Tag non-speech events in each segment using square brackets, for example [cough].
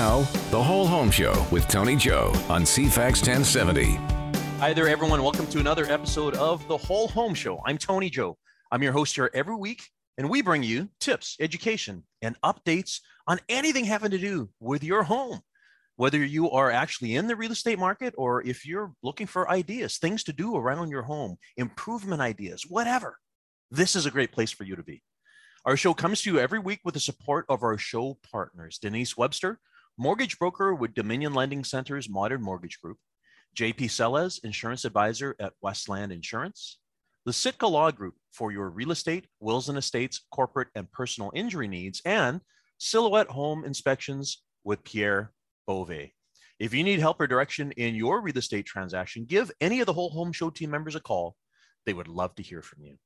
Now, the whole home show with Tony Joe on CFAX 1070. Hi there, everyone. Welcome to another episode of the Whole Home Show. I'm Tony Joe. I'm your host here every week, and we bring you tips, education, and updates on anything having to do with your home. Whether you are actually in the real estate market or if you're looking for ideas, things to do around your home, improvement ideas, whatever, this is a great place for you to be. Our show comes to you every week with the support of our show partners Denise Webster, mortgage broker with Dominion Lending Center's Modern Mortgage Group, JP Sellez, insurance advisor at Westland Insurance, the Sitka Law Group for your real estate, wills and estates, corporate and personal injury needs, and Silhouette Home Inspections with Pierre Beauvais. If you need help or direction in your real estate transaction, give any of the whole home show team members a call. They would love to hear from you.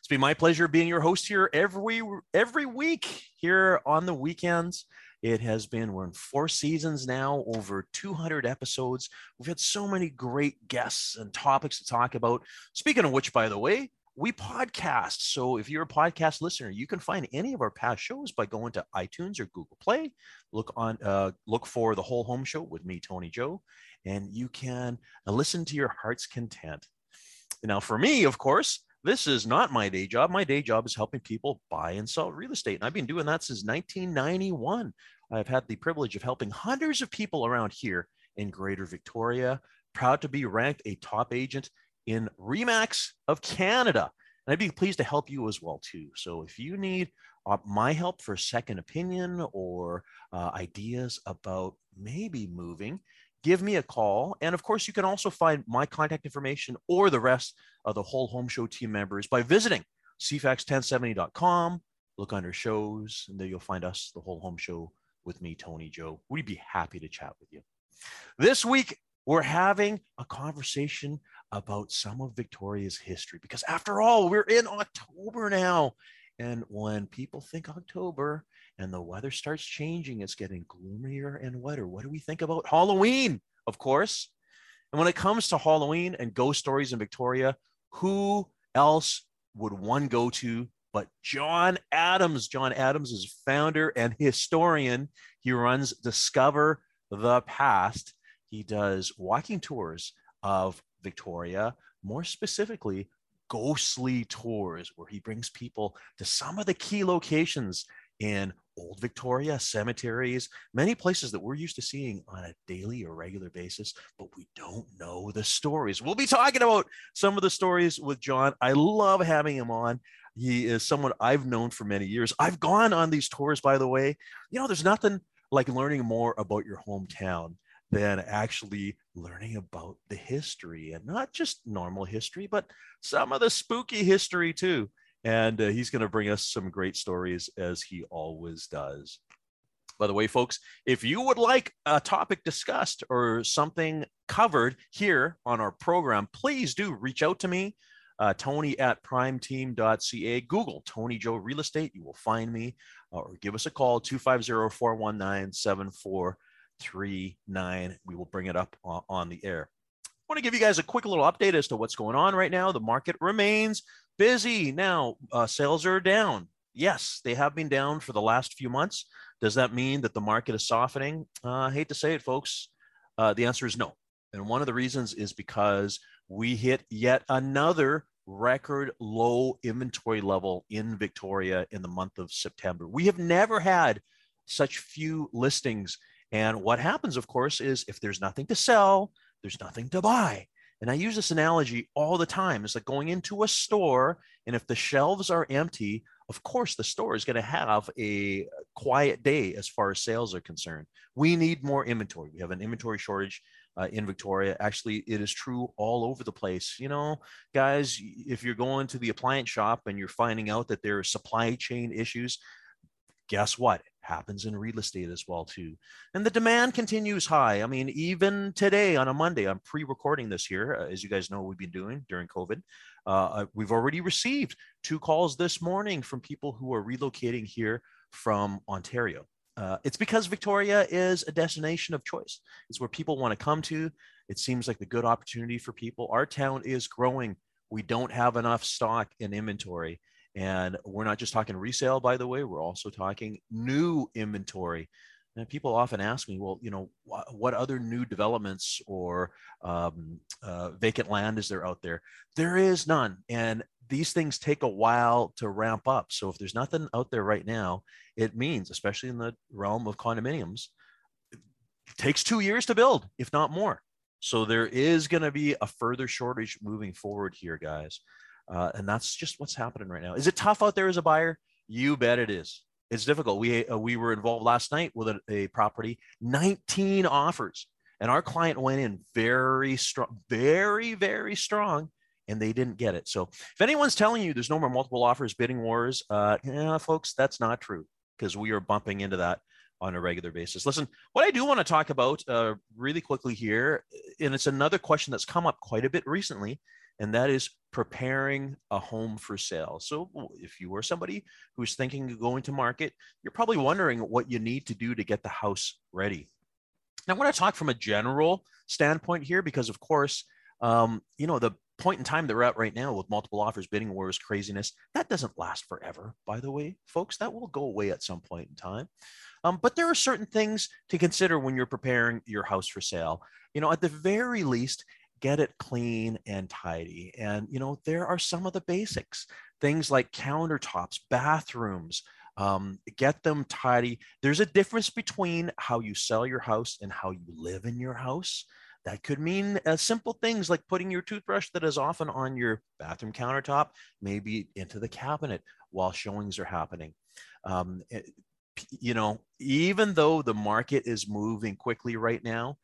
It's been my pleasure being your host here every every week here on the weekends. It has been we're in four seasons now, over 200 episodes. We've had so many great guests and topics to talk about. Speaking of which, by the way, we podcast. So if you're a podcast listener, you can find any of our past shows by going to iTunes or Google Play. Look on uh, look for the whole home show with me, Tony Joe, and you can uh, listen to your heart's content. Now, for me, of course, this is not my day job. My day job is helping people buy and sell real estate. And I've been doing that since 1991. I've had the privilege of helping hundreds of people around here in Greater Victoria. Proud to be ranked a top agent in REMAX of Canada. And I'd be pleased to help you as well too. So if you need uh, my help for a second opinion or uh, ideas about maybe moving, give me a call. And of course, you can also find my contact information or the rest of the whole home show team members by visiting cfax1070.com. Look under shows, and there you'll find us, the whole home show with me, Tony Joe. We'd be happy to chat with you. This week, we're having a conversation about some of Victoria's history because, after all, we're in October now. And when people think October and the weather starts changing, it's getting gloomier and wetter. What do we think about Halloween? Of course. And when it comes to Halloween and ghost stories in Victoria, who else would one go to but John Adams? John Adams is founder and historian. He runs Discover the Past. He does walking tours of Victoria, more specifically, ghostly tours where he brings people to some of the key locations in old Victoria, cemeteries, many places that we're used to seeing on a daily or regular basis, but we don't know the stories. We'll be talking about some of the stories with John. I love having him on. He is someone I've known for many years. I've gone on these tours, by the way. You know, there's nothing like learning more about your hometown than actually learning about the history and not just normal history, but some of the spooky history too. And uh, he's going to bring us some great stories as he always does. By the way, folks, if you would like a topic discussed or something covered here on our program, please do reach out to me. Uh, Tony at primeteam.ca. Google Tony Joe Real Estate. You will find me uh, or give us a call 250 419 39. We will bring it up on, on the air. I want to give you guys a quick little update as to what's going on right now. The market remains busy. Now, uh, sales are down. Yes, they have been down for the last few months. Does that mean that the market is softening? Uh, I hate to say it, folks. Uh, the answer is no. And one of the reasons is because we hit yet another record low inventory level in Victoria in the month of September. We have never had such few listings and what happens, of course, is if there's nothing to sell, there's nothing to buy. And I use this analogy all the time. It's like going into a store, and if the shelves are empty, of course, the store is going to have a quiet day as far as sales are concerned. We need more inventory. We have an inventory shortage uh, in Victoria. Actually, it is true all over the place. You know, guys, if you're going to the appliance shop and you're finding out that there are supply chain issues, guess what? Happens in real estate as well too. And the demand continues high. I mean, even today on a Monday, I'm pre-recording this here, uh, as you guys know, we've been doing during COVID. Uh, we've already received two calls this morning from people who are relocating here from Ontario. Uh, it's because Victoria is a destination of choice. It's where people want to come to. It seems like a good opportunity for people. Our town is growing. We don't have enough stock and inventory. And we're not just talking resale, by the way, we're also talking new inventory. And people often ask me, well, you know, wh- what other new developments or um, uh, vacant land is there out there? There is none. And these things take a while to ramp up. So if there's nothing out there right now, it means, especially in the realm of condominiums, takes two years to build, if not more. So there is going to be a further shortage moving forward here, guys. Uh, and that's just what's happening right now. Is it tough out there as a buyer? You bet it is. It's difficult. We uh, we were involved last night with a, a, property, 19 offers, and our client went in very strong, very very strong, and they didn't get it. So if anyone's telling you there's no more multiple offers, bidding wars, uh, yeah, folks, that's not true because we are bumping into that on a regular basis. Listen, what I do want to talk about uh, really quickly here, and it's another question that's come up quite a bit recently, and that is preparing a home for sale. So, if you are somebody who's thinking of going to market, you're probably wondering what you need to do to get the house ready. Now, I want to talk from a general standpoint here because, of course, um, you know, the point in time that we're at right now with multiple offers, bidding wars, craziness, that doesn't last forever, by the way, folks. That will go away at some point in time. Um, but there are certain things to consider when you're preparing your house for sale. You know, at the very least, get it clean and tidy. And, you know, there are some of the basics, things like countertops, bathrooms, um, get them tidy. There's a difference between how you sell your house and how you live in your house. That could mean uh, simple things like putting your toothbrush that is often on your bathroom countertop, maybe into the cabinet while showings are happening. Um, it, you know, even though the market is moving quickly right now,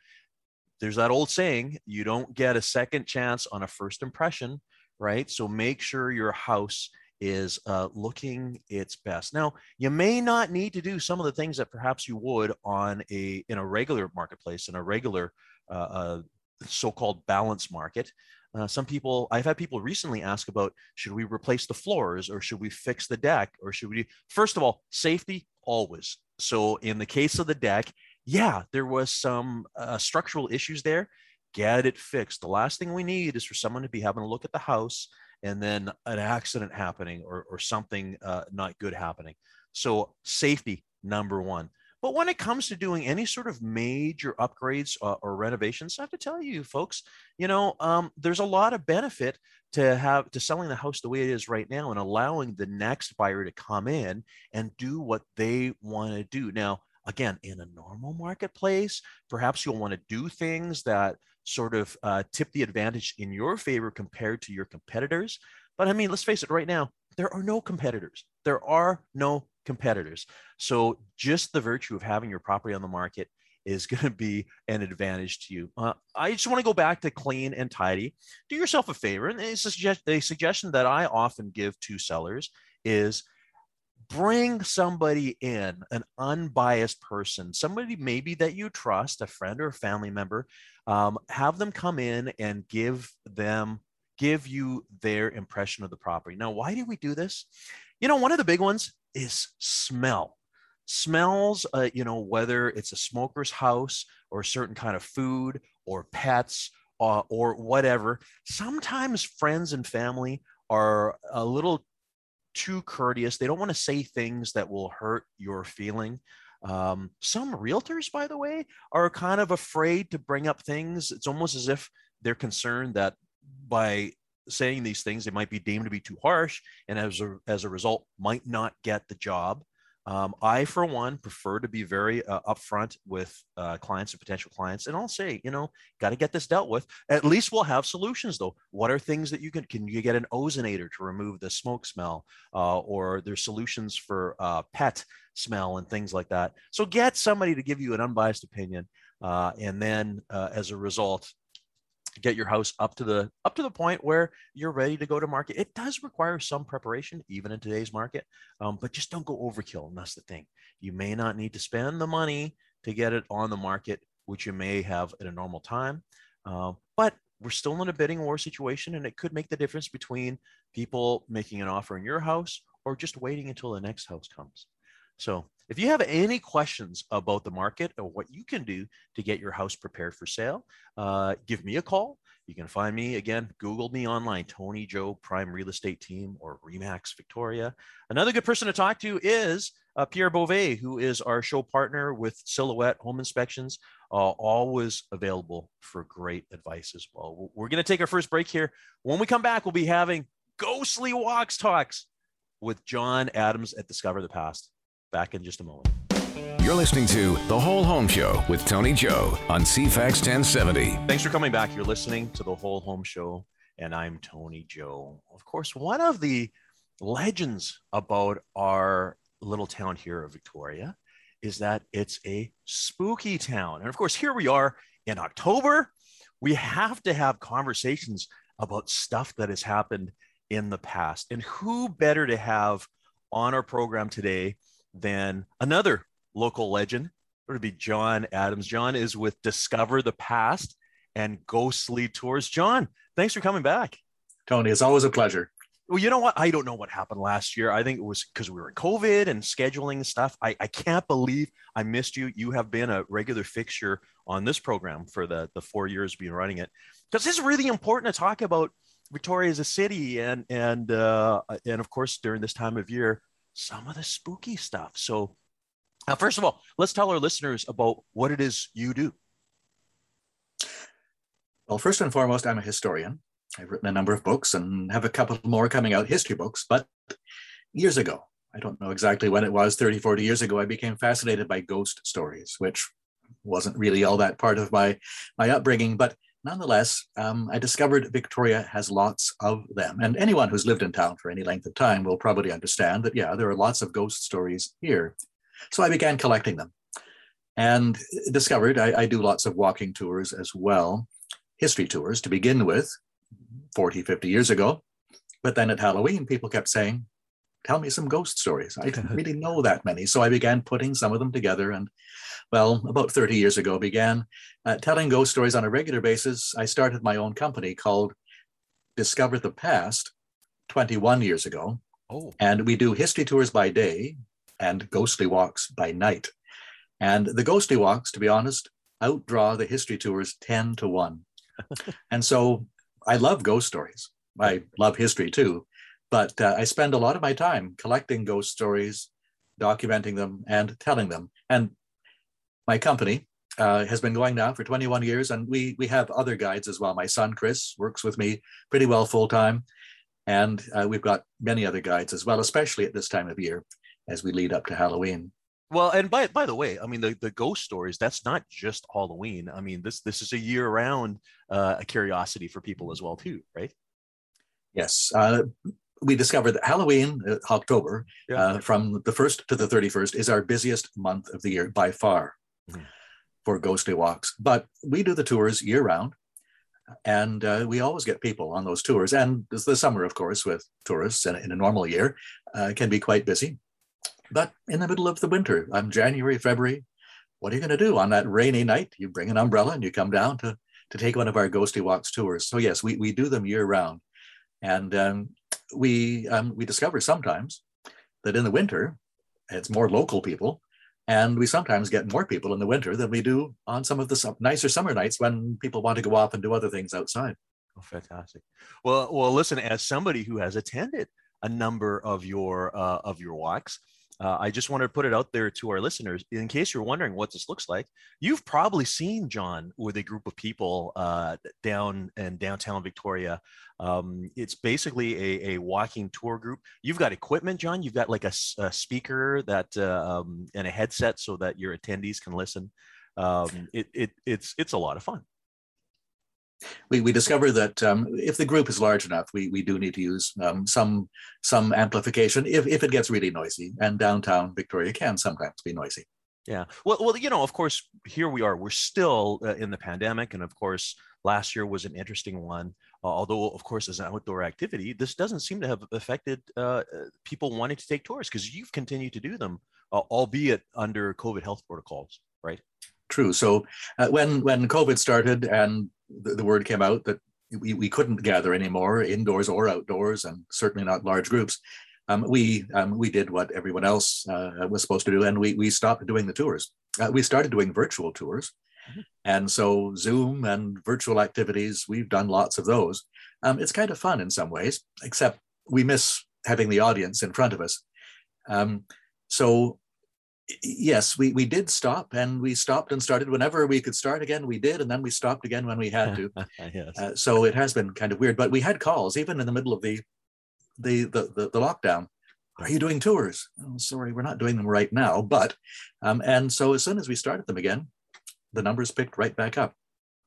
there's that old saying you don't get a second chance on a first impression right? So make sure your house is uh, looking its best. Now you may not need to do some of the things that perhaps you would on a in a regular marketplace in a regular uh, uh, so-called balance market. Uh, some people i've had people recently ask about should we replace the floors or should we fix the deck or should we first of all safety always. So in the case of the deck yeah, there was some uh, structural issues there. Get it fixed. The last thing we need is for someone to be having a look at the house and then an accident happening or, or something uh, not good happening. So, safety, number one. But when it comes to doing any sort of major upgrades uh, or renovations, I have to tell you, folks, you know, um, there's a lot of benefit to have to selling the house the way it is right now and allowing the next buyer to come in and do what they want to do. Now, again, in a normal marketplace, perhaps you'll want to do things that sort of uh, tip the advantage in your favor compared to your competitors. But I mean, let's face it right now, there are no competitors. There are no competitors. So just the virtue of having your property on the market is [laughs] going to be an advantage to you. Uh, I just want to go back to clean and tidy. Do yourself a favor. And it's a, suggest- a suggestion that I often give to sellers is bring somebody in, an unbiased person, somebody maybe that you trust, a friend or a family member, um, have them come in and give them give you their impression of the property. Now, why do we do this? You know, one of the big ones is smell. Smells, uh, you know, whether it's a smoker's house or a certain kind of food or pets uh, or whatever. Sometimes friends and family are a little too courteous. They don't want to say things that will hurt your feeling. Um, some realtors, by the way, are kind of afraid to bring up things. It's almost as if they're concerned that by saying these things, they might be deemed to be too harsh, and as a, as a result, might not get the job. Um, I, for one, prefer to be very uh, upfront with uh, clients and potential clients, and I'll say, you know, got to get this dealt with. At least we'll have solutions, though. What are things that you can? Can you get an ozonator to remove the smoke smell, uh, or there's solutions for uh, pet smell and things like that. So get somebody to give you an unbiased opinion, uh, and then uh, as a result, get your house up to the up to the point where you're ready to go to market. It does require some preparation even in today's market um, but just don't go overkill and that's the thing. You may not need to spend the money to get it on the market which you may have at a normal time uh, but we're still in a bidding war situation and it could make the difference between people making an offer in your house or just waiting until the next house comes. So if you have any questions about the market or what you can do to get your house prepared for sale, uh, give me a call. You can find me again, Google me online, Tony Joe Prime Real Estate Team or Remax Victoria. Another good person to talk to is uh, Pierre Beauvais, who is our show partner with Silhouette Home Inspections, uh, always available for great advice as well. We're going to take our first break here. When we come back, we'll be having ghostly walks talks with John Adams at Discover the Past. Back in just a moment. You're listening to The Whole Home Show with Tony Joe on CFAX 1070. Thanks for coming back. You're listening to The Whole Home Show, and I'm Tony Joe. Of course, one of the legends about our little town here of Victoria is that it's a spooky town. And of course, here we are in October. We have to have conversations about stuff that has happened in the past. And who better to have on our program today than another local legend? It would be John Adams. John is with Discover the Past and Ghostly Tours. John, thanks for coming back. Tony, it's always a pleasure. Well, you know what? I don't know what happened last year. I think it was because we were in COVID and scheduling stuff. I, I can't believe I missed you. You have been a regular fixture on this program for the, the four years we've been running it. Because this is really important to talk about Victoria as a city and and uh, and of course during this time of year, some of the spooky stuff. So uh, first of all, let's tell our listeners about what it is you do. Well, first and foremost, I'm a historian. I've written a number of books and have a couple more coming out, history books. But years ago, I don't know exactly when it was, 30, 40 years ago, I became fascinated by ghost stories, which wasn't really all that part of my, my upbringing. But nonetheless, um, I discovered Victoria has lots of them. And anyone who's lived in town for any length of time will probably understand that, yeah, there are lots of ghost stories here. So I began collecting them and discovered I, I do lots of walking tours as well, history tours to begin with, 40, 50 years ago. But then at Halloween, people kept saying, Tell me some ghost stories. I didn't really [laughs] know that many. So I began putting some of them together. And well, about 30 years ago, began uh, telling ghost stories on a regular basis. I started my own company called Discover the Past 21 years ago. Oh. And we do history tours by day and ghostly walks by night. And the ghostly walks, to be honest, outdraw the history tours 10 to 1. [laughs] and so I love ghost stories. I love history too, but uh, I spend a lot of my time collecting ghost stories, documenting them, and telling them. And my company uh, has been going now for 21 years, and we we have other guides as well. My son Chris works with me pretty well full time, and uh, we've got many other guides as well, especially at this time of year as we lead up to Halloween. Well, and by by the way, I mean the, the ghost stories. That's not just Halloween. I mean this this is a year round uh, a curiosity for people as well too, right? Yes, uh, we discovered that Halloween, uh, October, yeah. Uh, from the first to the thirty first, is our busiest month of the year by far mm-hmm. for ghostly walks. But we do the tours year round, and uh, we always get people on those tours. And the summer, of course, with tourists in, in a normal year, uh, can be quite busy. But in the middle of the winter, on January, February, what are you going to do on that rainy night? You bring an umbrella and you come down to, to take one of our ghostly Walks tours. So yes, we, we do them year round. And um, we, um, we discover sometimes that in the winter, it's more local people. And we sometimes get more people in the winter than we do on some of the nicer summer nights when people want to go off and do other things outside. Oh, fantastic. Well, well, listen, as somebody who has attended a number of your uh, of your walks, uh, I just wanted to put it out there to our listeners in case you're wondering what this looks like. You've probably seen John with a group of people uh, down in downtown Victoria. Um, it's basically a, a, walking tour group. You've got equipment, John. You've got like a, a speaker that uh, um, and a headset so that your attendees can listen. Um, it, it, it's it's a lot of fun we, we discover that um, if the group is large enough, we, we do need to use um, some some amplification if, if it gets really noisy. And downtown Victoria can sometimes be noisy. Yeah. Well, well, you know, of course, here we are. We're still uh, in the pandemic, and of course, last year was an interesting one. Uh, although, of course, as an outdoor activity, this doesn't seem to have affected uh, people wanting to take tours because you've continued to do them, uh, albeit under COVID health protocols, right? True. So uh, when when COVID started and the, the word came out that we, we couldn't gather anymore indoors or outdoors and certainly not large groups um, we um, we did what everyone else uh, was supposed to do and we, we stopped doing the tours uh, we started doing virtual tours mm-hmm. and so zoom and virtual activities we've done lots of those um, it's kind of fun in some ways except we miss having the audience in front of us um, so yes, we, we did stop and we stopped and started whenever we could start again. We did, and then we stopped again when we had to. [laughs] yes. Uh, so it has been kind of weird, but we had calls even in the middle of the the the, the, the lockdown. Are you doing tours? Oh, sorry, we're not doing them right now. But um, and so as soon as we started them again, the numbers picked right back up.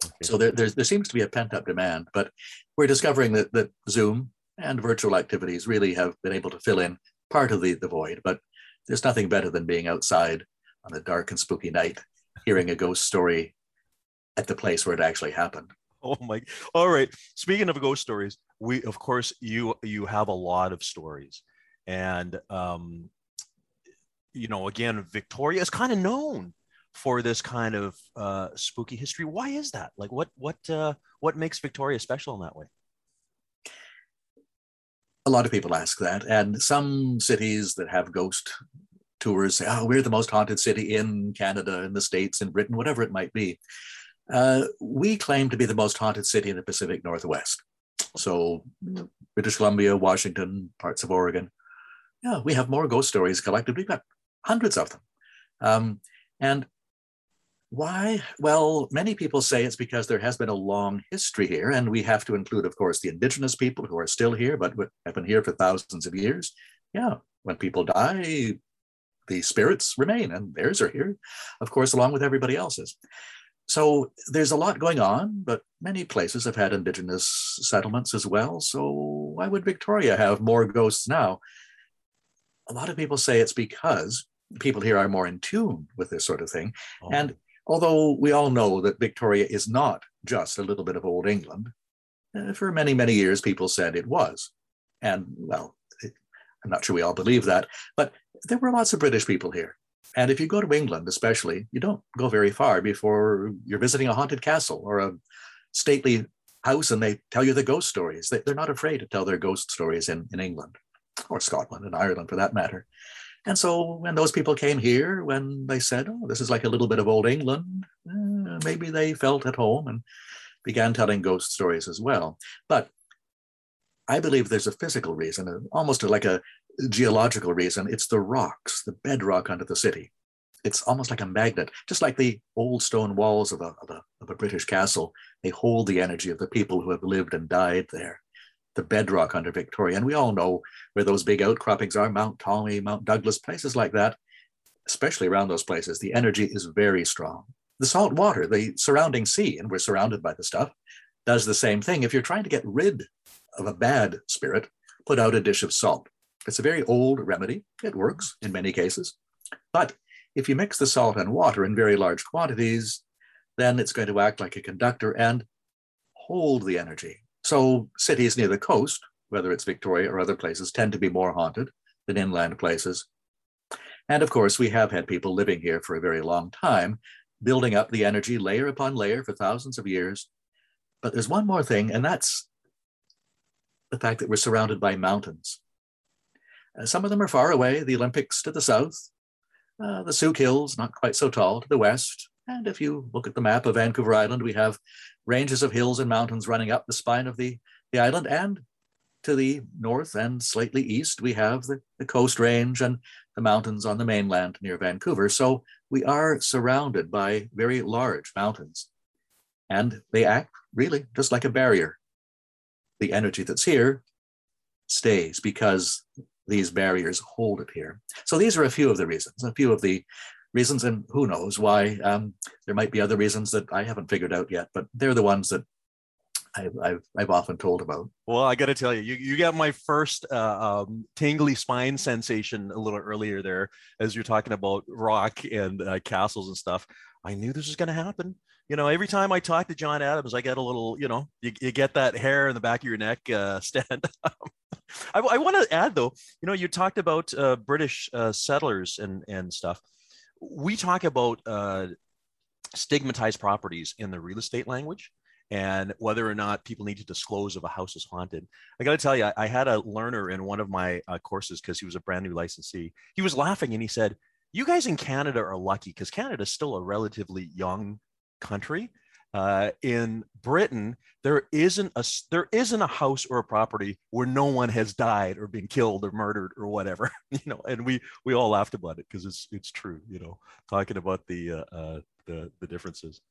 Okay. So there, there seems to be a pent up demand, but we're discovering that, that Zoom and virtual activities really have been able to fill in part of the, the void. But there's nothing better than being outside on a dark and spooky night, hearing a ghost story at the place where it actually happened. Oh my! All right. Speaking of ghost stories, we of course you you have a lot of stories, and um, you know, again, Victoria is kind of known for this kind of uh, spooky history. Why is that? Like, what what uh, what makes Victoria special in that way? A lot of people ask that, and some cities that have ghost tours say, "Oh, we're the most haunted city in Canada, in the States, in Britain, whatever it might be." Uh, we claim to be the most haunted city in the Pacific Northwest. So, British Columbia, Washington, parts of Oregon. Yeah, we have more ghost stories collected. We've got hundreds of them. Um, and why? Well, many people say it's because there has been a long history here, and we have to include, of course, the indigenous people who are still here, but have been here for thousands of years. Yeah, when people die, the spirits remain, and theirs are here, of course, along with everybody else's. So there's a lot going on, but many places have had indigenous settlements as well. So why would Victoria have more ghosts now? A lot of people say it's because people here are more in tune with this sort of thing. Oh. And Although we all know that Victoria is not just a little bit of old England, uh, for many, many years people said it was. And well, I'm not sure we all believe that, but there were lots of British people here. And if you go to England, especially, you don't go very far before you're visiting a haunted castle or a stately house and they tell you the ghost stories. They, are not afraid to tell their ghost stories in, in England or Scotland and Ireland for that matter. And so when those people came here, when they said, oh, this is like a little bit of old England, uh, maybe they felt at home and began telling ghost stories as well. But I believe there's a physical reason, almost like a geological reason. It's the rocks, the bedrock under the city. It's almost like a magnet, just like the old stone walls of a, of a, of a British castle. They hold the energy of the people who have lived and died there the bedrock under Victoria. And we all know where those big outcroppings are Mount Tolmie, Mount Douglas, places like that, especially around those places. The energy is very strong. The salt water, the surrounding sea, and we're surrounded by the stuff, does the same thing. If you're trying to get rid of a bad spirit, put out a dish of salt. It's a very old remedy. It works in many cases. But if you mix the salt and water in very large quantities, then it's going to act like a conductor and hold the energy. So cities near the coast, whether it's Victoria or other places, tend to be more haunted than inland places. And of course, we have had people living here for a very long time, building up the energy layer upon layer for thousands of years. But there's one more thing, and that's the fact that we're surrounded by mountains. Uh, some of them are far away, the Olympics to the south, uh, the Sooke Hills, not quite so tall, to the west. And if you look at the map of Vancouver Island, we have ranges of hills and mountains running up the spine of the, the island. And to the north and slightly east, we have the, the coast range and the mountains on the mainland near Vancouver. So we are surrounded by very large mountains. And they act really just like a barrier. The energy that's here stays because these barriers hold it here. So these are a few of the reasons, a few of the reasons, and who knows why. Um, there might be other reasons that I haven't figured out yet, but they're the ones that I've, I've, I've often told about. Well, I got to tell you, you, you got my first uh, um, tingly spine sensation a little earlier there as you're talking about rock and uh, castles and stuff. I knew this was going to happen. You know, every time I talk to John Adams, I get a little, you know, you, you get that hair in the back of your neck uh, [laughs] stand I, I want to add though, you know, you talked about uh, British uh, settlers and and stuff we talk about uh, stigmatized properties in the real estate language and whether or not people need to disclose if a house is haunted. I got to tell you, I, I, had a learner in one of my uh, courses because he was a brand new licensee. He was laughing and he said, "You guys in Canada are lucky because Canada is still a relatively young country." Uh, in Britain, there isn't a there isn't a house or a property where no one has died or been killed or murdered or whatever, [laughs] you know. And we we all laughed about it because it's it's true, you know, talking about the uh, uh, the the differences.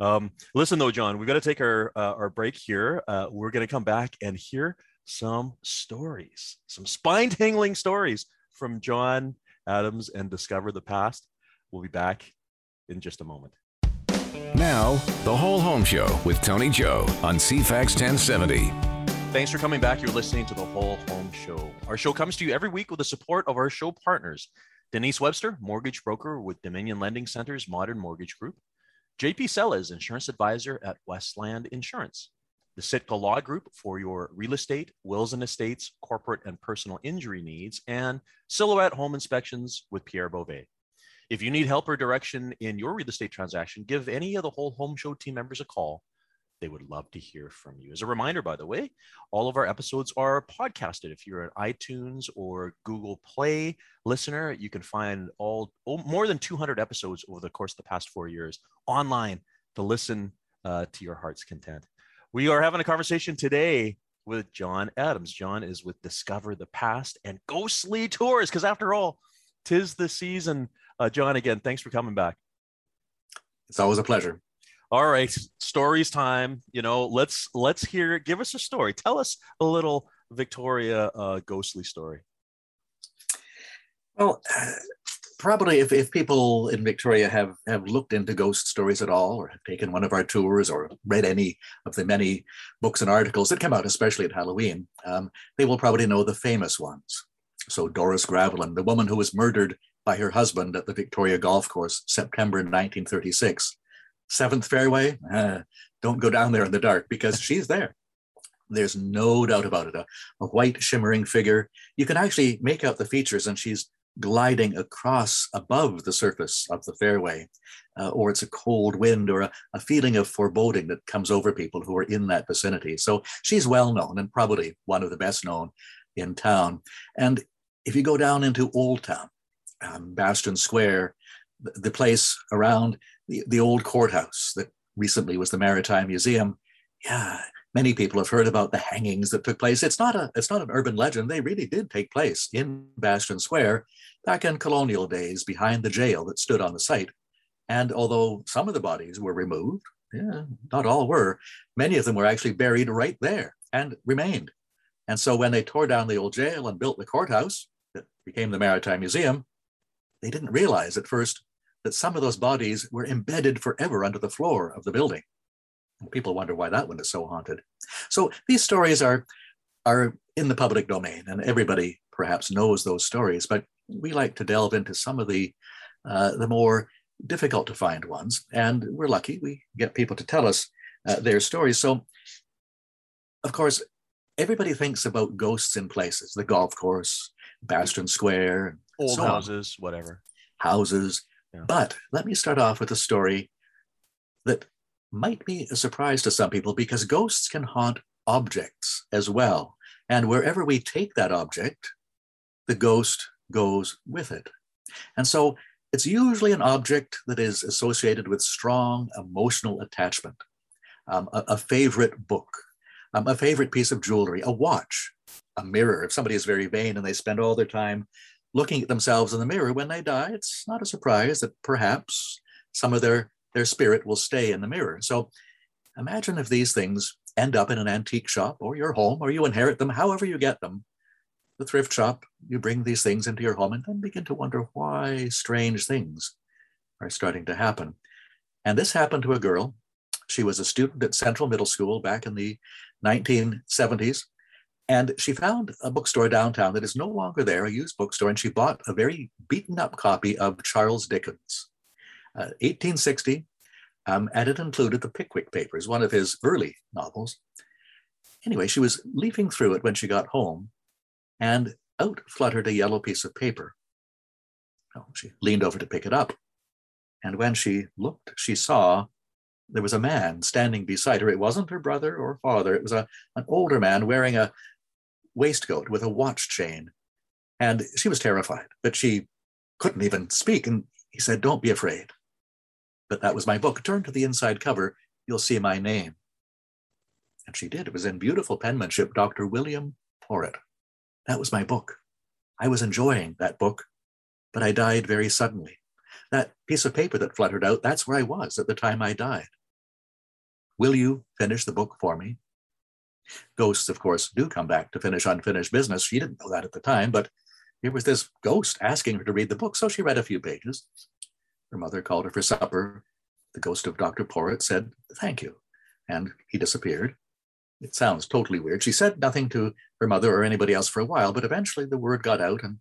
Um, listen though, John, we've got to take our uh, our break here. Uh, we're going to come back and hear some stories, some spine tingling stories from John Adams and discover the past. We'll be back in just a moment. Now, the Whole Home Show with Tony Joe on CFAX 1070. Thanks for coming back. You're listening to the Whole Home Show. Our show comes to you every week with the support of our show partners Denise Webster, mortgage broker with Dominion Lending Center's Modern Mortgage Group, JP Sellers, insurance advisor at Westland Insurance, the Sitka Law Group for your real estate, wills and estates, corporate and personal injury needs, and Silhouette Home Inspections with Pierre Beauvais. If you need help or direction in your real estate transaction, give any of the whole home show team members a call. They would love to hear from you. As a reminder, by the way, all of our episodes are podcasted. If you're an iTunes or Google Play listener, you can find all oh, more than 200 episodes over the course of the past four years online to listen uh, to your heart's content. We are having a conversation today with John Adams. John is with Discover the Past and Ghostly Tours, because after all, tis the season uh, John, again, thanks for coming back. It's always a pleasure. All right, stories time. You know, let's let's hear. Give us a story. Tell us a little Victoria uh, ghostly story. Well, uh, probably if, if people in Victoria have have looked into ghost stories at all, or have taken one of our tours, or read any of the many books and articles that come out, especially at Halloween, um, they will probably know the famous ones. So Doris Gravlin, the woman who was murdered by her husband at the Victoria Golf Course, September 1936. Seventh fairway, uh, don't go down there in the dark because she's there. There's no doubt about it. A, a, white shimmering figure. You can actually make out the features, and she's gliding across above the surface of the fairway. Uh, or it's a cold wind or a, a feeling of foreboding that comes over people who are in that vicinity. So she's well known and probably one of the best known in town. And if you go down into Old Town, um, Bastion Square, the, the place around the, the old courthouse that recently was the Maritime Museum. Yeah, many people have heard about the hangings that took place. It's not a it's not an urban legend. They really did take place in Bastion Square back in colonial days behind the jail that stood on the site. And although some of the bodies were removed, yeah, not all were, many of them were actually buried right there and remained. And so when they tore down the old jail and built the courthouse that became the Maritime Museum, they didn't realize at first that some of those bodies were embedded forever under the floor of the building. And people wonder why that one is so haunted. So these stories are, are in the public domain, and everybody perhaps knows those stories, but we like to delve into some of the, uh, the more difficult to find ones. And we're lucky, we get people to tell us uh, their stories. So, of course, everybody thinks about ghosts in places, the golf course, Bastion Square, old so houses, on. whatever. Houses. Yeah. But let me start off with a story that might be a surprise to some people because ghosts can haunt objects as well. And wherever we take that object, the ghost goes with it. And so it's usually an object that is associated with strong emotional attachment, um, a, a, favorite book, um, a favorite piece of jewelry, a watch, a mirror. If somebody is very vain and they spend all their time looking at themselves in the mirror when they die, it's not a surprise that perhaps some of their, their spirit will stay in the mirror. So imagine if these things end up in an antique shop or your home, or you inherit them, however you get them. The thrift shop, you bring these things into your home and then begin to wonder why strange things are starting to happen. And this happened to a girl. She was a student at Central Middle School back in the 1970s. And she found a bookstore downtown that is no longer there, a used bookstore, and she bought a very beaten up copy of Charles Dickens, uh, 1860, um, and it included the Pickwick Papers, one of his early novels. Anyway, she was leafing through it when she got home, and out fluttered a yellow piece of paper. Oh, she leaned over to pick it up, and when she looked, she saw there was a man standing beside her. It wasn't her brother or father, it was a, an older man wearing a, waistcoat with a watch chain. And she was terrified, but she couldn't even speak. And he said, Don't be afraid. But that was my book. Turn to the inside cover. you'll see my name. And she did. It was in beautiful penmanship, Dr. William Porritt. That was my book. I was enjoying that book, but I died very suddenly. That piece of paper that fluttered out, that's where I was at the time I died. Will you finish the book for me? Ghosts, of course, do come back to finish unfinished business. She didn't know that at the time, but here was this ghost asking her to read the book. So she read a few pages. Her mother called her for supper. The ghost of Dr. Porritt said, Thank you. And he disappeared. It sounds totally weird. She said nothing to her mother or anybody else for a while, but eventually the word got out and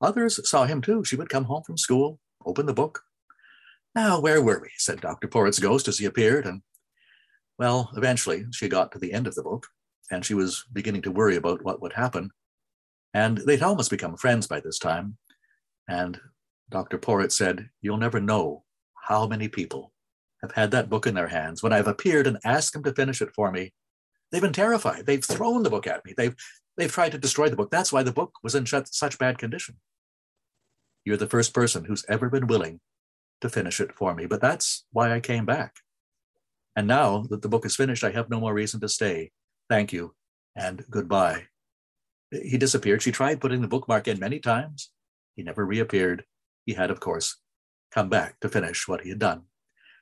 others saw him too. She would come home from school, open the book. Now, where were we? said Dr. Porritt's ghost as he appeared. And well, eventually she got to the end of the book and she was beginning to worry about what would happen. And they'd almost become friends by this time. And Dr. Porritt said, You'll never know how many people have had that book in their hands. When I've appeared and asked them to finish it for me, they've been terrified. They've thrown the book at me. They've, they've tried to destroy the book. That's why the book was in such bad condition. You're the first person who's ever been willing to finish it for me. But that's why I came back. And now that the book is finished, I have no more reason to stay. Thank you and goodbye. He disappeared. She tried putting the bookmark in many times. He never reappeared. He had, of course, come back to finish what he had done,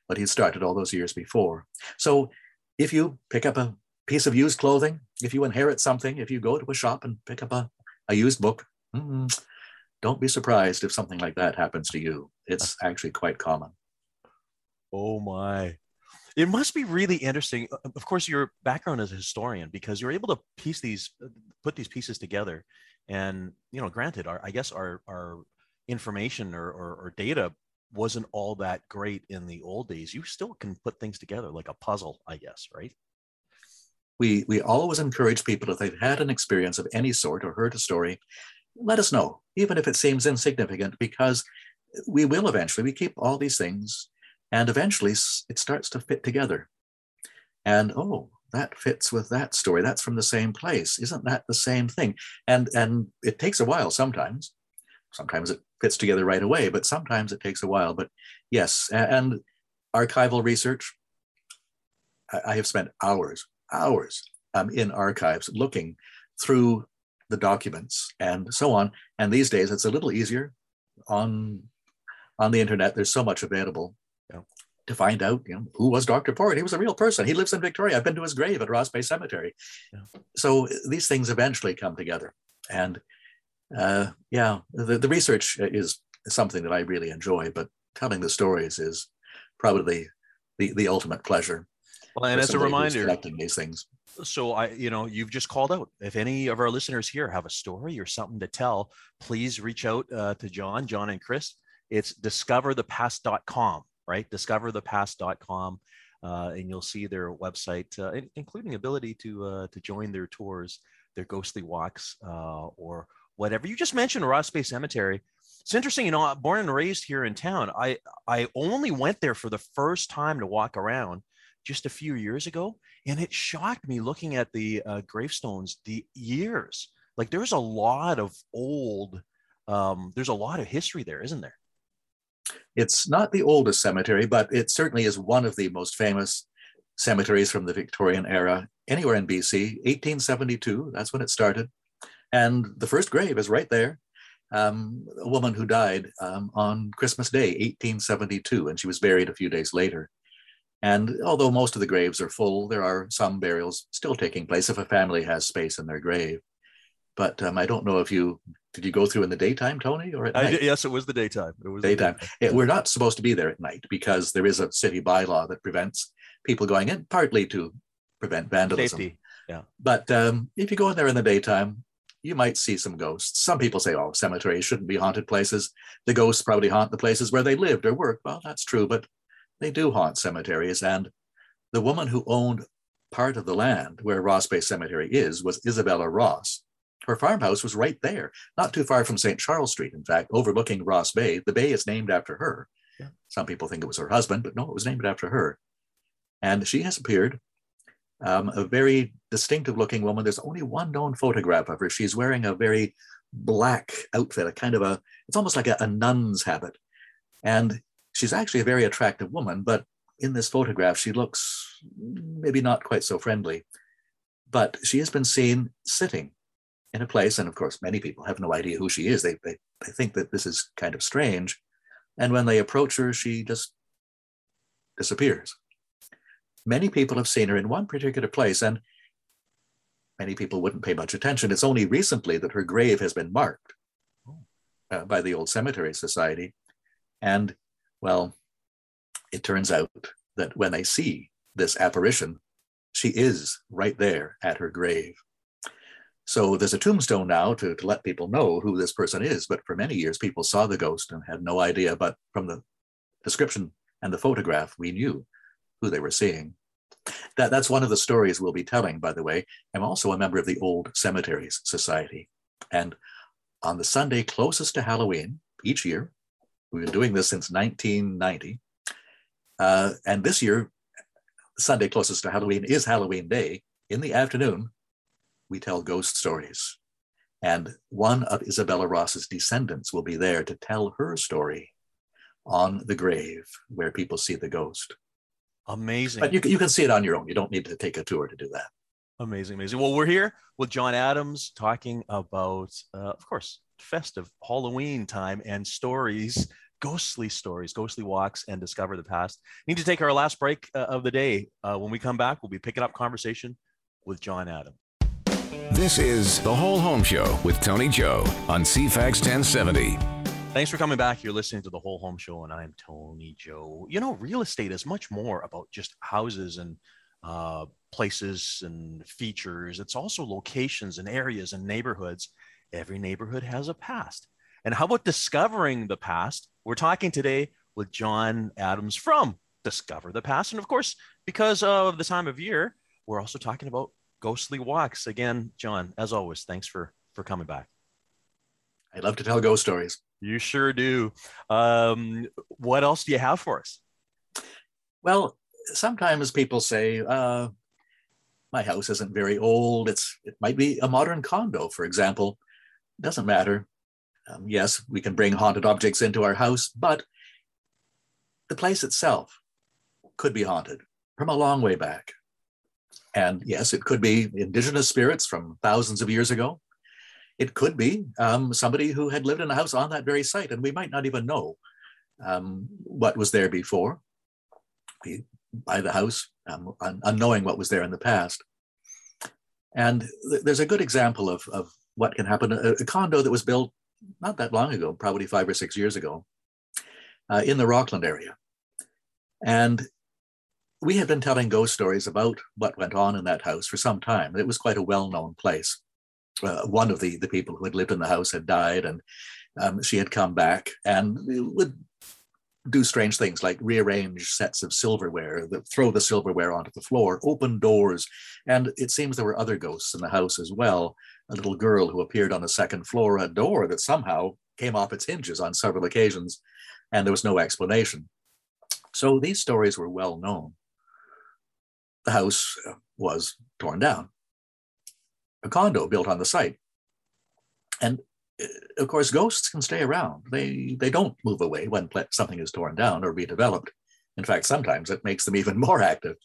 what he had started all those years before. So if you pick up a piece of used clothing, if you inherit something, if you go to a shop and pick up a, a used book, mm, don't be surprised if something like that happens to you. It's [laughs] actually quite common. Oh my. It must be really interesting. Of course, your background as a historian, because you're able to piece these, uh, put these pieces together. And, you know, granted, our, I guess our, our information or, or, or data wasn't all that great in the old days. You still can put things together like a puzzle, I guess, right? We, we always encourage people if they've had an experience of any sort or heard a story, let us know, even if it seems insignificant, because we will eventually, we keep all these things and eventually it starts to fit together. And oh, that fits with that story. That's from the same place. Isn't that the same thing? And and it takes a while sometimes. Sometimes it fits together right away, but sometimes it takes a while. But yes, and archival research. I have spent hours, hours um, in archives looking through the documents and so on. And these days, it's a little easier on on the internet. There's so much available yeah. to find out, you know, who was Dr. Porritt. He was a real person. He lives in Victoria. I've been to his grave at Ross Bay Cemetery. Yeah. So these things eventually come together. And uh, yeah, the, the research is something that I really enjoy, but telling the stories is probably the, the ultimate pleasure. Well, and as a reminder, collecting these things. So I, you know, you've just called out. If any of our listeners here have a story or something to tell, please reach out uh, to John, John and Chris. It's discoverthepast.com right? Discoverthepast.com. Uh, and you'll see their website, uh, including ability to uh, to join their tours, their ghostly walks, uh, or whatever. You just mentioned Ross Bay Cemetery. It's interesting, you know, born and raised here in town. I I only went there for the first time to walk around just a few years ago, and it shocked me looking at the uh, gravestones, the years. Like there's a lot of old, um, there's a lot of history there, isn't there? It's not the oldest cemetery, but it certainly is one of the most famous cemeteries from the Victorian era anywhere in BC. 1872, that's when it started. And the first grave is right there. Um, a woman who died um, on Christmas Day, 1872, and she was buried a few days later. And although most of the graves are full, there are some burials still taking place if a family has space in their grave. But um, I don't know if you did you go through in the daytime, Tony, or at night? Did, yes, it was the daytime. It was daytime. It, we're not supposed to be there at night because there is a city bylaw that prevents people going in, partly to prevent vandalism. Safety. Yeah. But um, if you go in there in the daytime, you might see some ghosts. Some people say, "Oh, cemeteries shouldn't be haunted places. The ghosts probably haunt the places where they lived or worked." Well, that's true, but they do haunt cemeteries. And the woman who owned part of the land where Ross Bay Cemetery is was Isabella Ross her farmhouse was right there, not too far from St. Charles Street, in fact, overlooking Ross Bay. The bay is named after her. Yeah. Some people think it was her husband, but no, it was named after her. And she has appeared, um, a very distinctive looking woman. There's only one known photograph of her. She's wearing a very black outfit, a kind of a, it's almost like a, a nun's habit. And she's actually a very attractive woman, but in this photograph, she looks maybe not quite so friendly, but she has been seen sitting in a place. And of course, many people have no idea who she is. They, they, they think that this is kind of strange. And when they approach her, she just disappears. Many people have seen her in one particular place, and many people wouldn't pay much attention. It's only recently that her grave has been marked uh, by the Old Cemetery Society. And, well, it turns out that when they see this apparition, she is right there at her grave. So there's a tombstone now to, to let people know who this person is. But for many years, people saw the ghost and had no idea. But from the description and the photograph, we knew who they were seeing. That, that's one of the stories we'll be telling, by the way. I'm also a member of the Old Cemeteries Society. And on the Sunday closest to Halloween each year, we've been doing this since 1990. Uh, and this year, Sunday closest to Halloween is Halloween Day. In the afternoon, we tell ghost stories. And one of Isabella Ross's descendants will be there to tell her story on the grave where people see the ghost. Amazing. But you, you can see it on your own. You don't need to take a tour to do that. Amazing, amazing. Well, we're here with John Adams talking about, uh, of course, festive Halloween time and stories, ghostly stories, ghostly walks, and discover the past. Need to take our last break uh, of the day. Uh, when we come back, we'll be picking up conversation with John Adams. This is The Whole Home Show with Tony Joe on CFAX 1070. Thanks for coming back. You're listening to the Whole Home Show, and I'm Tony Joe. You know, real estate is much more about just houses and uh, places and features. It's also locations and areas and neighborhoods. Every neighborhood has a past. And how about discovering the past? We're talking today with John Adams from Discover the Past. And of course, because of the time of year, we're also talking about ghostly walks. Again, John, as always, thanks for for coming back. I love to tell ghost stories. You sure do. Um, what else do you have for us? Well, sometimes people say, uh, my house isn't very old. It's it might be a modern condo, for example. Doesn't matter. Um, yes, we can bring haunted objects into our house, but the place itself could be haunted from a long way back. And yes, it could be indigenous spirits from thousands of years ago. It could be um, somebody who had lived in a house on that very site, and we might not even know um, what was there before. We the house, um, unknowing what was there in the past. And th- there's a good example of, of what can happen. A, a, condo that was built not that long ago, probably five or six years ago, uh, in the Rockland area. And we had been telling ghost stories about what went on in that house for some time. It was quite a well known place uh, one of the, the people who had lived in the house had died and um, she had come back and would do strange things like rearrange sets of silverware, throw the silverware onto the floor, open doors. And it seems there were other ghosts in the house as well. A little girl who appeared on the second floor, a door that somehow came off its hinges on several occasions, and there was no explanation. So these stories were well known. The house uh, was torn down a condo built on the site. And uh, of course, ghosts can stay around. They they don't move away when something is torn down or redeveloped. In fact, sometimes it makes them even [laughs] more active.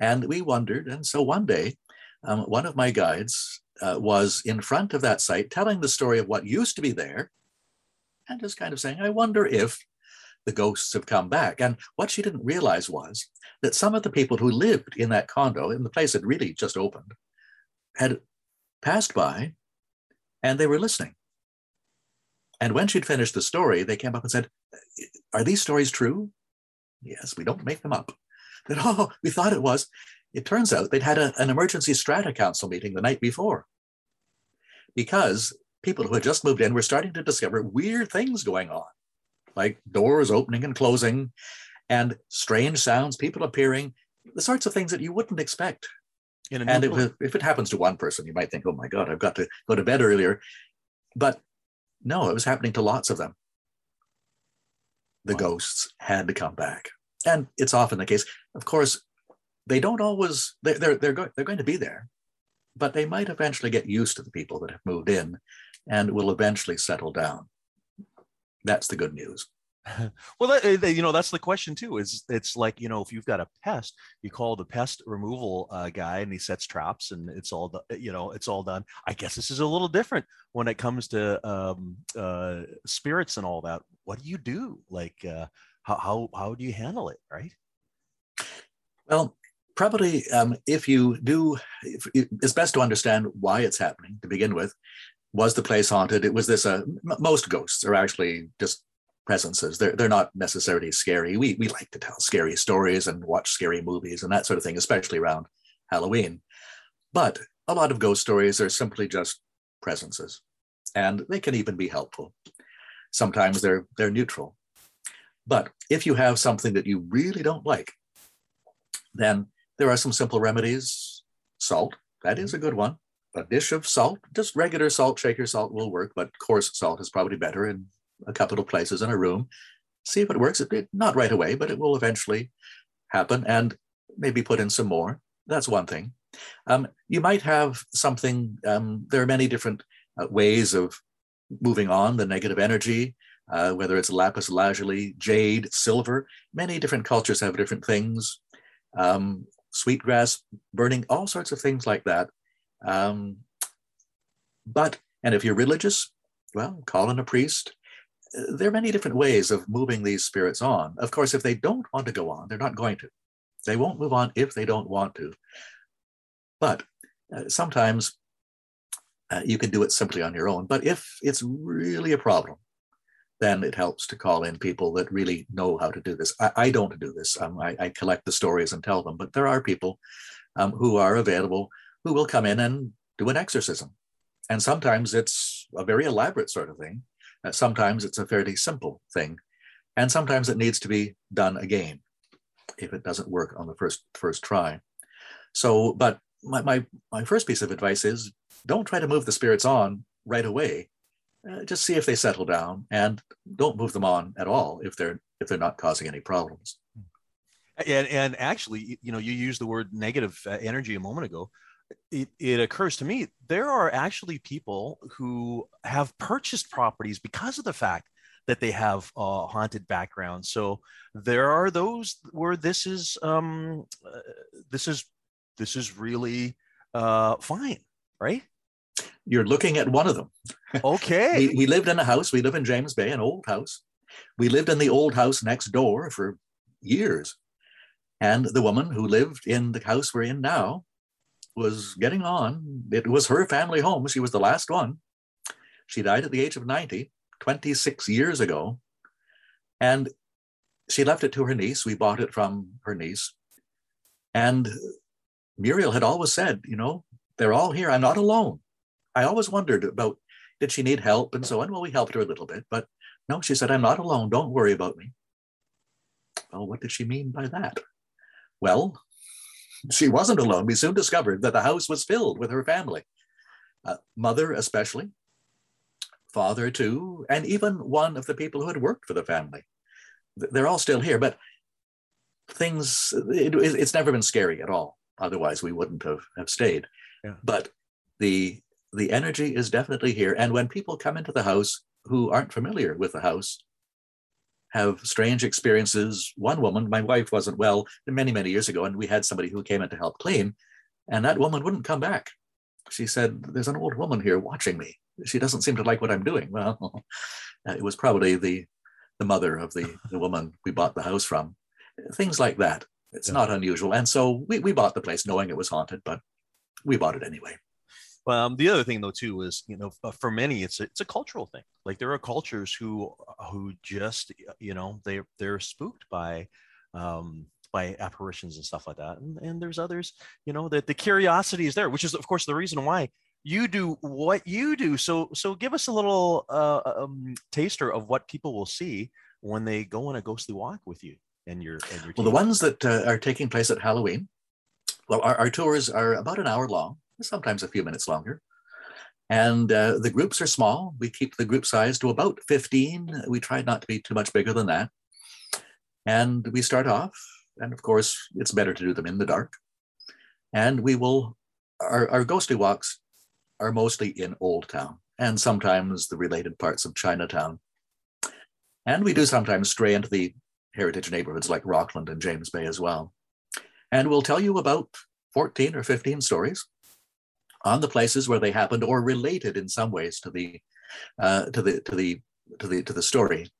And we wondered, and so one day, um, one of my guides uh, was in front of that site telling the story of what used to be there, and just kind of saying, "I wonder if the ghosts have come back." And what she didn't realize was that some of the people who lived in that condo, in the place had really just opened, had passed by and they were listening. And when she'd finished the story, they came up and said, Are these stories true? Yes, we don't make them up. [laughs] That, oh, we thought it was. It turns out they'd had a, an emergency strata council meeting the night before because people who had just moved in were starting to discover weird things going on, like doors opening and closing and strange sounds, people appearing, the sorts of things that you wouldn't expect and it, if it happens to one person, you might think, oh my God, I've got to go to bed earlier. But no, it was happening to lots of them. The wow. ghosts had to come back. And it's often the case. Of course, they don't always, they're, they're, they're, go, they're going to be there, but they might eventually get used to the people that have moved in and will eventually settle down. That's the good news. [laughs] well, that, you know, that's the question too. Is it's like you know, if you've got a pest, you call the pest removal uh, guy, and he sets traps, and it's all the, you know, it's all done. I guess this is a little different when it comes to um, uh, spirits and all that. What do you do? Like, uh, how how how do you handle it? Right. Well, probably um, if you do, if, it's best to understand why it's happening to begin with. Was the place haunted? It was this. Uh, most ghosts are actually just presences. They're they're not necessarily scary. We we like to tell scary stories and watch scary movies and that sort of thing, especially around Halloween. But a lot of ghost stories are simply just presences, and they can even be helpful. Sometimes they're they're neutral. But if you have something that you really don't like, then there are some simple remedies. Salt, that is a good one. A dish of salt, just regular salt, shaker salt will work, but coarse salt is probably better and a couple of places in a room, see if it works. It, not right away, but it will eventually happen and maybe put in some more. That's one thing. Um, you might have something, um, there are many different uh, ways of moving on the negative energy, uh, whether it's lapis lazuli, jade, silver. Many different cultures have different things. Um, sweetgrass burning, all sorts of things like that. Um, but, and if you're religious, well, call in a priest, there are many different ways of moving these spirits on. Of course, if they don't want to go on, they're not going to. They won't move on if they don't want to. But uh, sometimes uh, you can do it simply on your own. But if it's really a problem, then it helps to call in people that really know how to do this. I, I don't do this. Um, I, I, collect the stories and tell them, but there are people um, who are available who will come in and do an exorcism. And sometimes it's a very elaborate sort of thing. Uh, sometimes it's a fairly simple thing, and sometimes it needs to be done again if it doesn't work on the first first try. So, but my, my, my first piece of advice is don't try to move the spirits on right away. Uh, just see if they settle down and don't move them on at all if they're if they're not causing any problems. And, and actually, you know, you used the word negative uh, energy a moment ago it, it occurs to me there are actually people who have purchased properties because of the fact that they have a haunted background. So there are those where this is um, uh, this is this is really uh, fine, right? You're looking at one of them. Okay. [laughs] we, we lived in a house. We live in James Bay, an old house. We lived in the old house next door for years. And the woman who lived in the house we're in now was getting on. It was her family home. She was the last one. She died at the age of 90, 26 years ago. And she left it to her niece. We bought it from her niece. And Muriel had always said, you know, they're all here. I'm not alone. I always wondered about did she need help and so on. Well, we helped her a little bit, but no, she said, I'm not alone. Don't worry about me. Well, what did she mean by that? Well, she wasn't alone. We soon discovered that the house was filled with her family, uh, mother especially, father too, and even one of the people who had worked for the family. They're all still here, but things, it, it's never been scary at all. Otherwise, we wouldn't have, have stayed. Yeah. But the the energy is definitely here. And when people come into the house who aren't familiar with the house, have strange experiences. One woman, my wife wasn't well many, many years ago, and we had somebody who came in to help clean, and that woman wouldn't come back. She said, There's an old woman here watching me. She doesn't seem to like what I'm doing. [laughs] Well, uh, it was probably the, the mother of the, the woman we bought the house from. Things like that. It's yeah. not unusual. And so we, we bought the place knowing it was haunted, but we bought it anyway. Um, the other thing though too is you know uh, for many it's a, it's a cultural thing. Like there are cultures who who just you know they they're spooked by um, by apparitions and stuff like that, and, and there's others you know that the curiosity is there, which is of course the reason why you do what you do. So so give us a little uh, um, taster of what people will see when they go on a ghostly walk with you and your and your. Well, the ones that uh, are taking place at Halloween. Well, our, our tours are about an hour long sometimes a few minutes longer. And uh, the groups are small. We keep the group size to about 15. We try not to be too much bigger than that. And we start off, and of course, it's better to do them in the dark. And we will, our, our ghostly walks are mostly in Old Town and sometimes the related parts of Chinatown. And we do sometimes stray into the heritage neighborhoods like Rockland and James Bay as well. And we'll tell you about 14 or 15 stories on the places where they happened or related in some ways to the uh, to the to the to the to the story.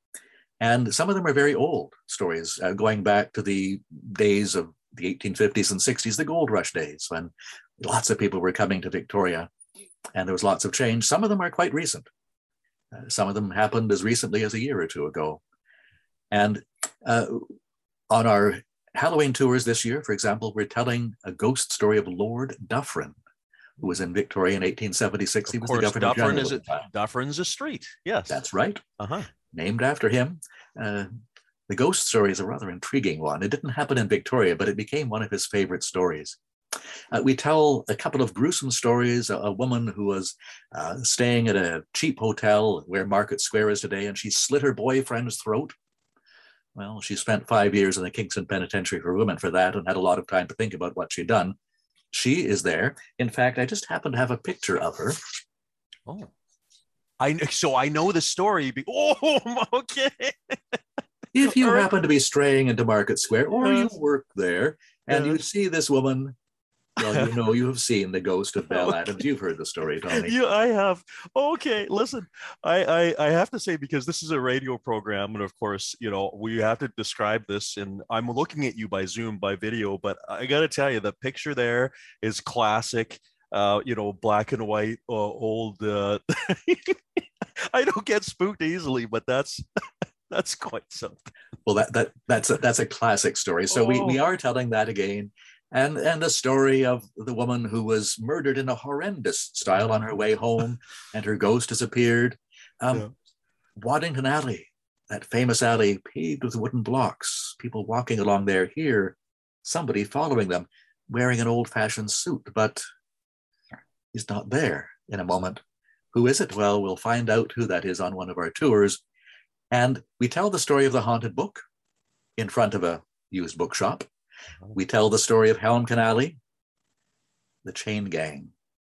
And some of them are very old stories, uh, going back to the days of the 1850s and 60s, the gold rush days, when lots of people were coming to Victoria and there was lots of change. Some of them are quite recent. Uh, some of them happened as recently as a year or two ago. And uh, on our Halloween tours this year, for example, we're telling a ghost story of Lord Dufferin, who was in Victoria in 1876. Of he was course, the governor Dufferin general is a. Dufferin's a street. Yes. That's right, uh-huh. named after him. Uh, the ghost story is a rather intriguing one. It didn't happen in Victoria, but it became one of his favorite stories. Uh, we tell a couple of gruesome stories. A, a woman who was uh, staying at a cheap hotel where Market Square is today, and she slit her boyfriend's throat. Well, she spent five years in the Kingston Penitentiary for Women for that and had a lot of time to think about what she'd done. She is there. In fact, I just happen to have a picture of her. Oh. I so I know the story. Be- [laughs] oh, okay. If you happen to be straying into Market Square or you work there and you see this woman, well, you know you have seen the ghost of Belle Adams. You've heard the story, Tony. [laughs] Yeah, I have. Okay, listen, I, I I have to say because this is a radio program, and of course, you know, we have to describe this. And I'm looking at you by Zoom by video, but I got to tell you, the picture there is classic. Uh, you know, black and white, uh, old. Uh, [laughs] I don't get spooked easily, but that's [laughs] that's quite something. Well, that that that's a that's a classic story. So we we Oh. are telling that again, and and the story of the woman who was murdered in a horrendous style on her way home, [laughs] and her ghost disappeared. Um, Yeah. Waddington Alley, that famous alley paved with wooden blocks. People walking along there Here, somebody following them, wearing an old-fashioned suit, but he's not there in a moment. Who is it? Well, we'll find out who that is on one of our tours. And we tell the story of the haunted book in front of a used bookshop. We tell the story of Helmcken Alley. The chain gang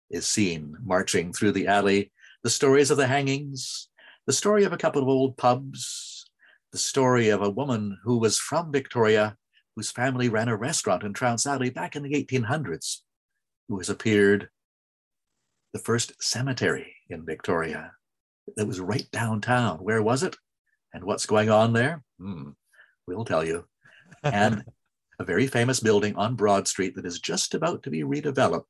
is seen marching through the alley. The stories of the hangings, the story of a couple of old pubs, the story of a woman who was from Victoria, whose family ran a restaurant in Trounce Alley back in the 1800s, who has appeared the first cemetery in Victoria that was right downtown. Where was it? And what's going on there? Hmm, we'll tell you. And a very famous building on Broad Street that is just about to be redeveloped.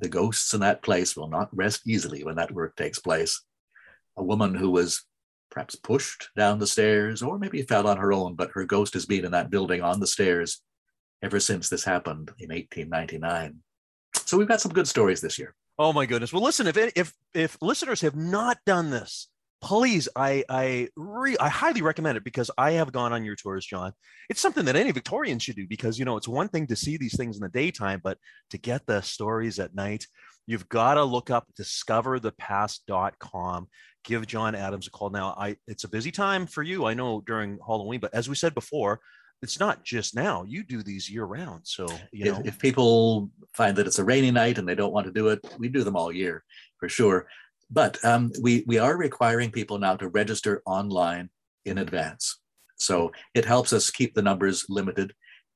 The ghosts in that place will not rest easily when that work takes place. A woman who was perhaps pushed down the stairs or maybe fell on her own, but her ghost has been in that building on the stairs ever since this happened in 1899. So we've got some good stories this year. Oh my goodness. Well, listen, if if if listeners have not done this, please, I I re, I highly recommend it because I have gone on your tours, John. It's something that any Victorian should do because you know it's one thing to see these things in the daytime, but to get the stories at night, you've got to look up discoverthepast.com. Give John Adams a call now. I it's a busy time for you, I know during Halloween, but as we said before, it's not just now. You do these year round, so you know. if, if people find that it's a rainy night and they don't want to do it, we do them all year for sure. But um, we we are requiring people now to register online in advance, so it helps us keep the numbers limited.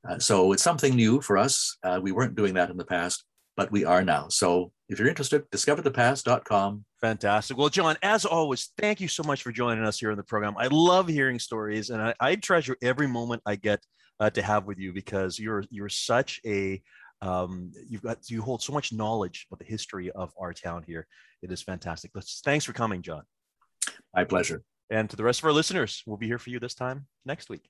Uh, so it's something new for us. Uh, we weren't doing that in the past, but we are now. So if you're interested, discoverthepast.com. Fantastic. Well, John, as always, thank you so much for joining us here in the program. I love hearing stories, and I, I treasure every moment I get uh, to have with you because you're you're such a um, you've got you hold so much knowledge about the history of our town here. It is fantastic. Let's, thanks for coming, John. My pleasure. And to the rest of our listeners, we'll be here for you this time next week.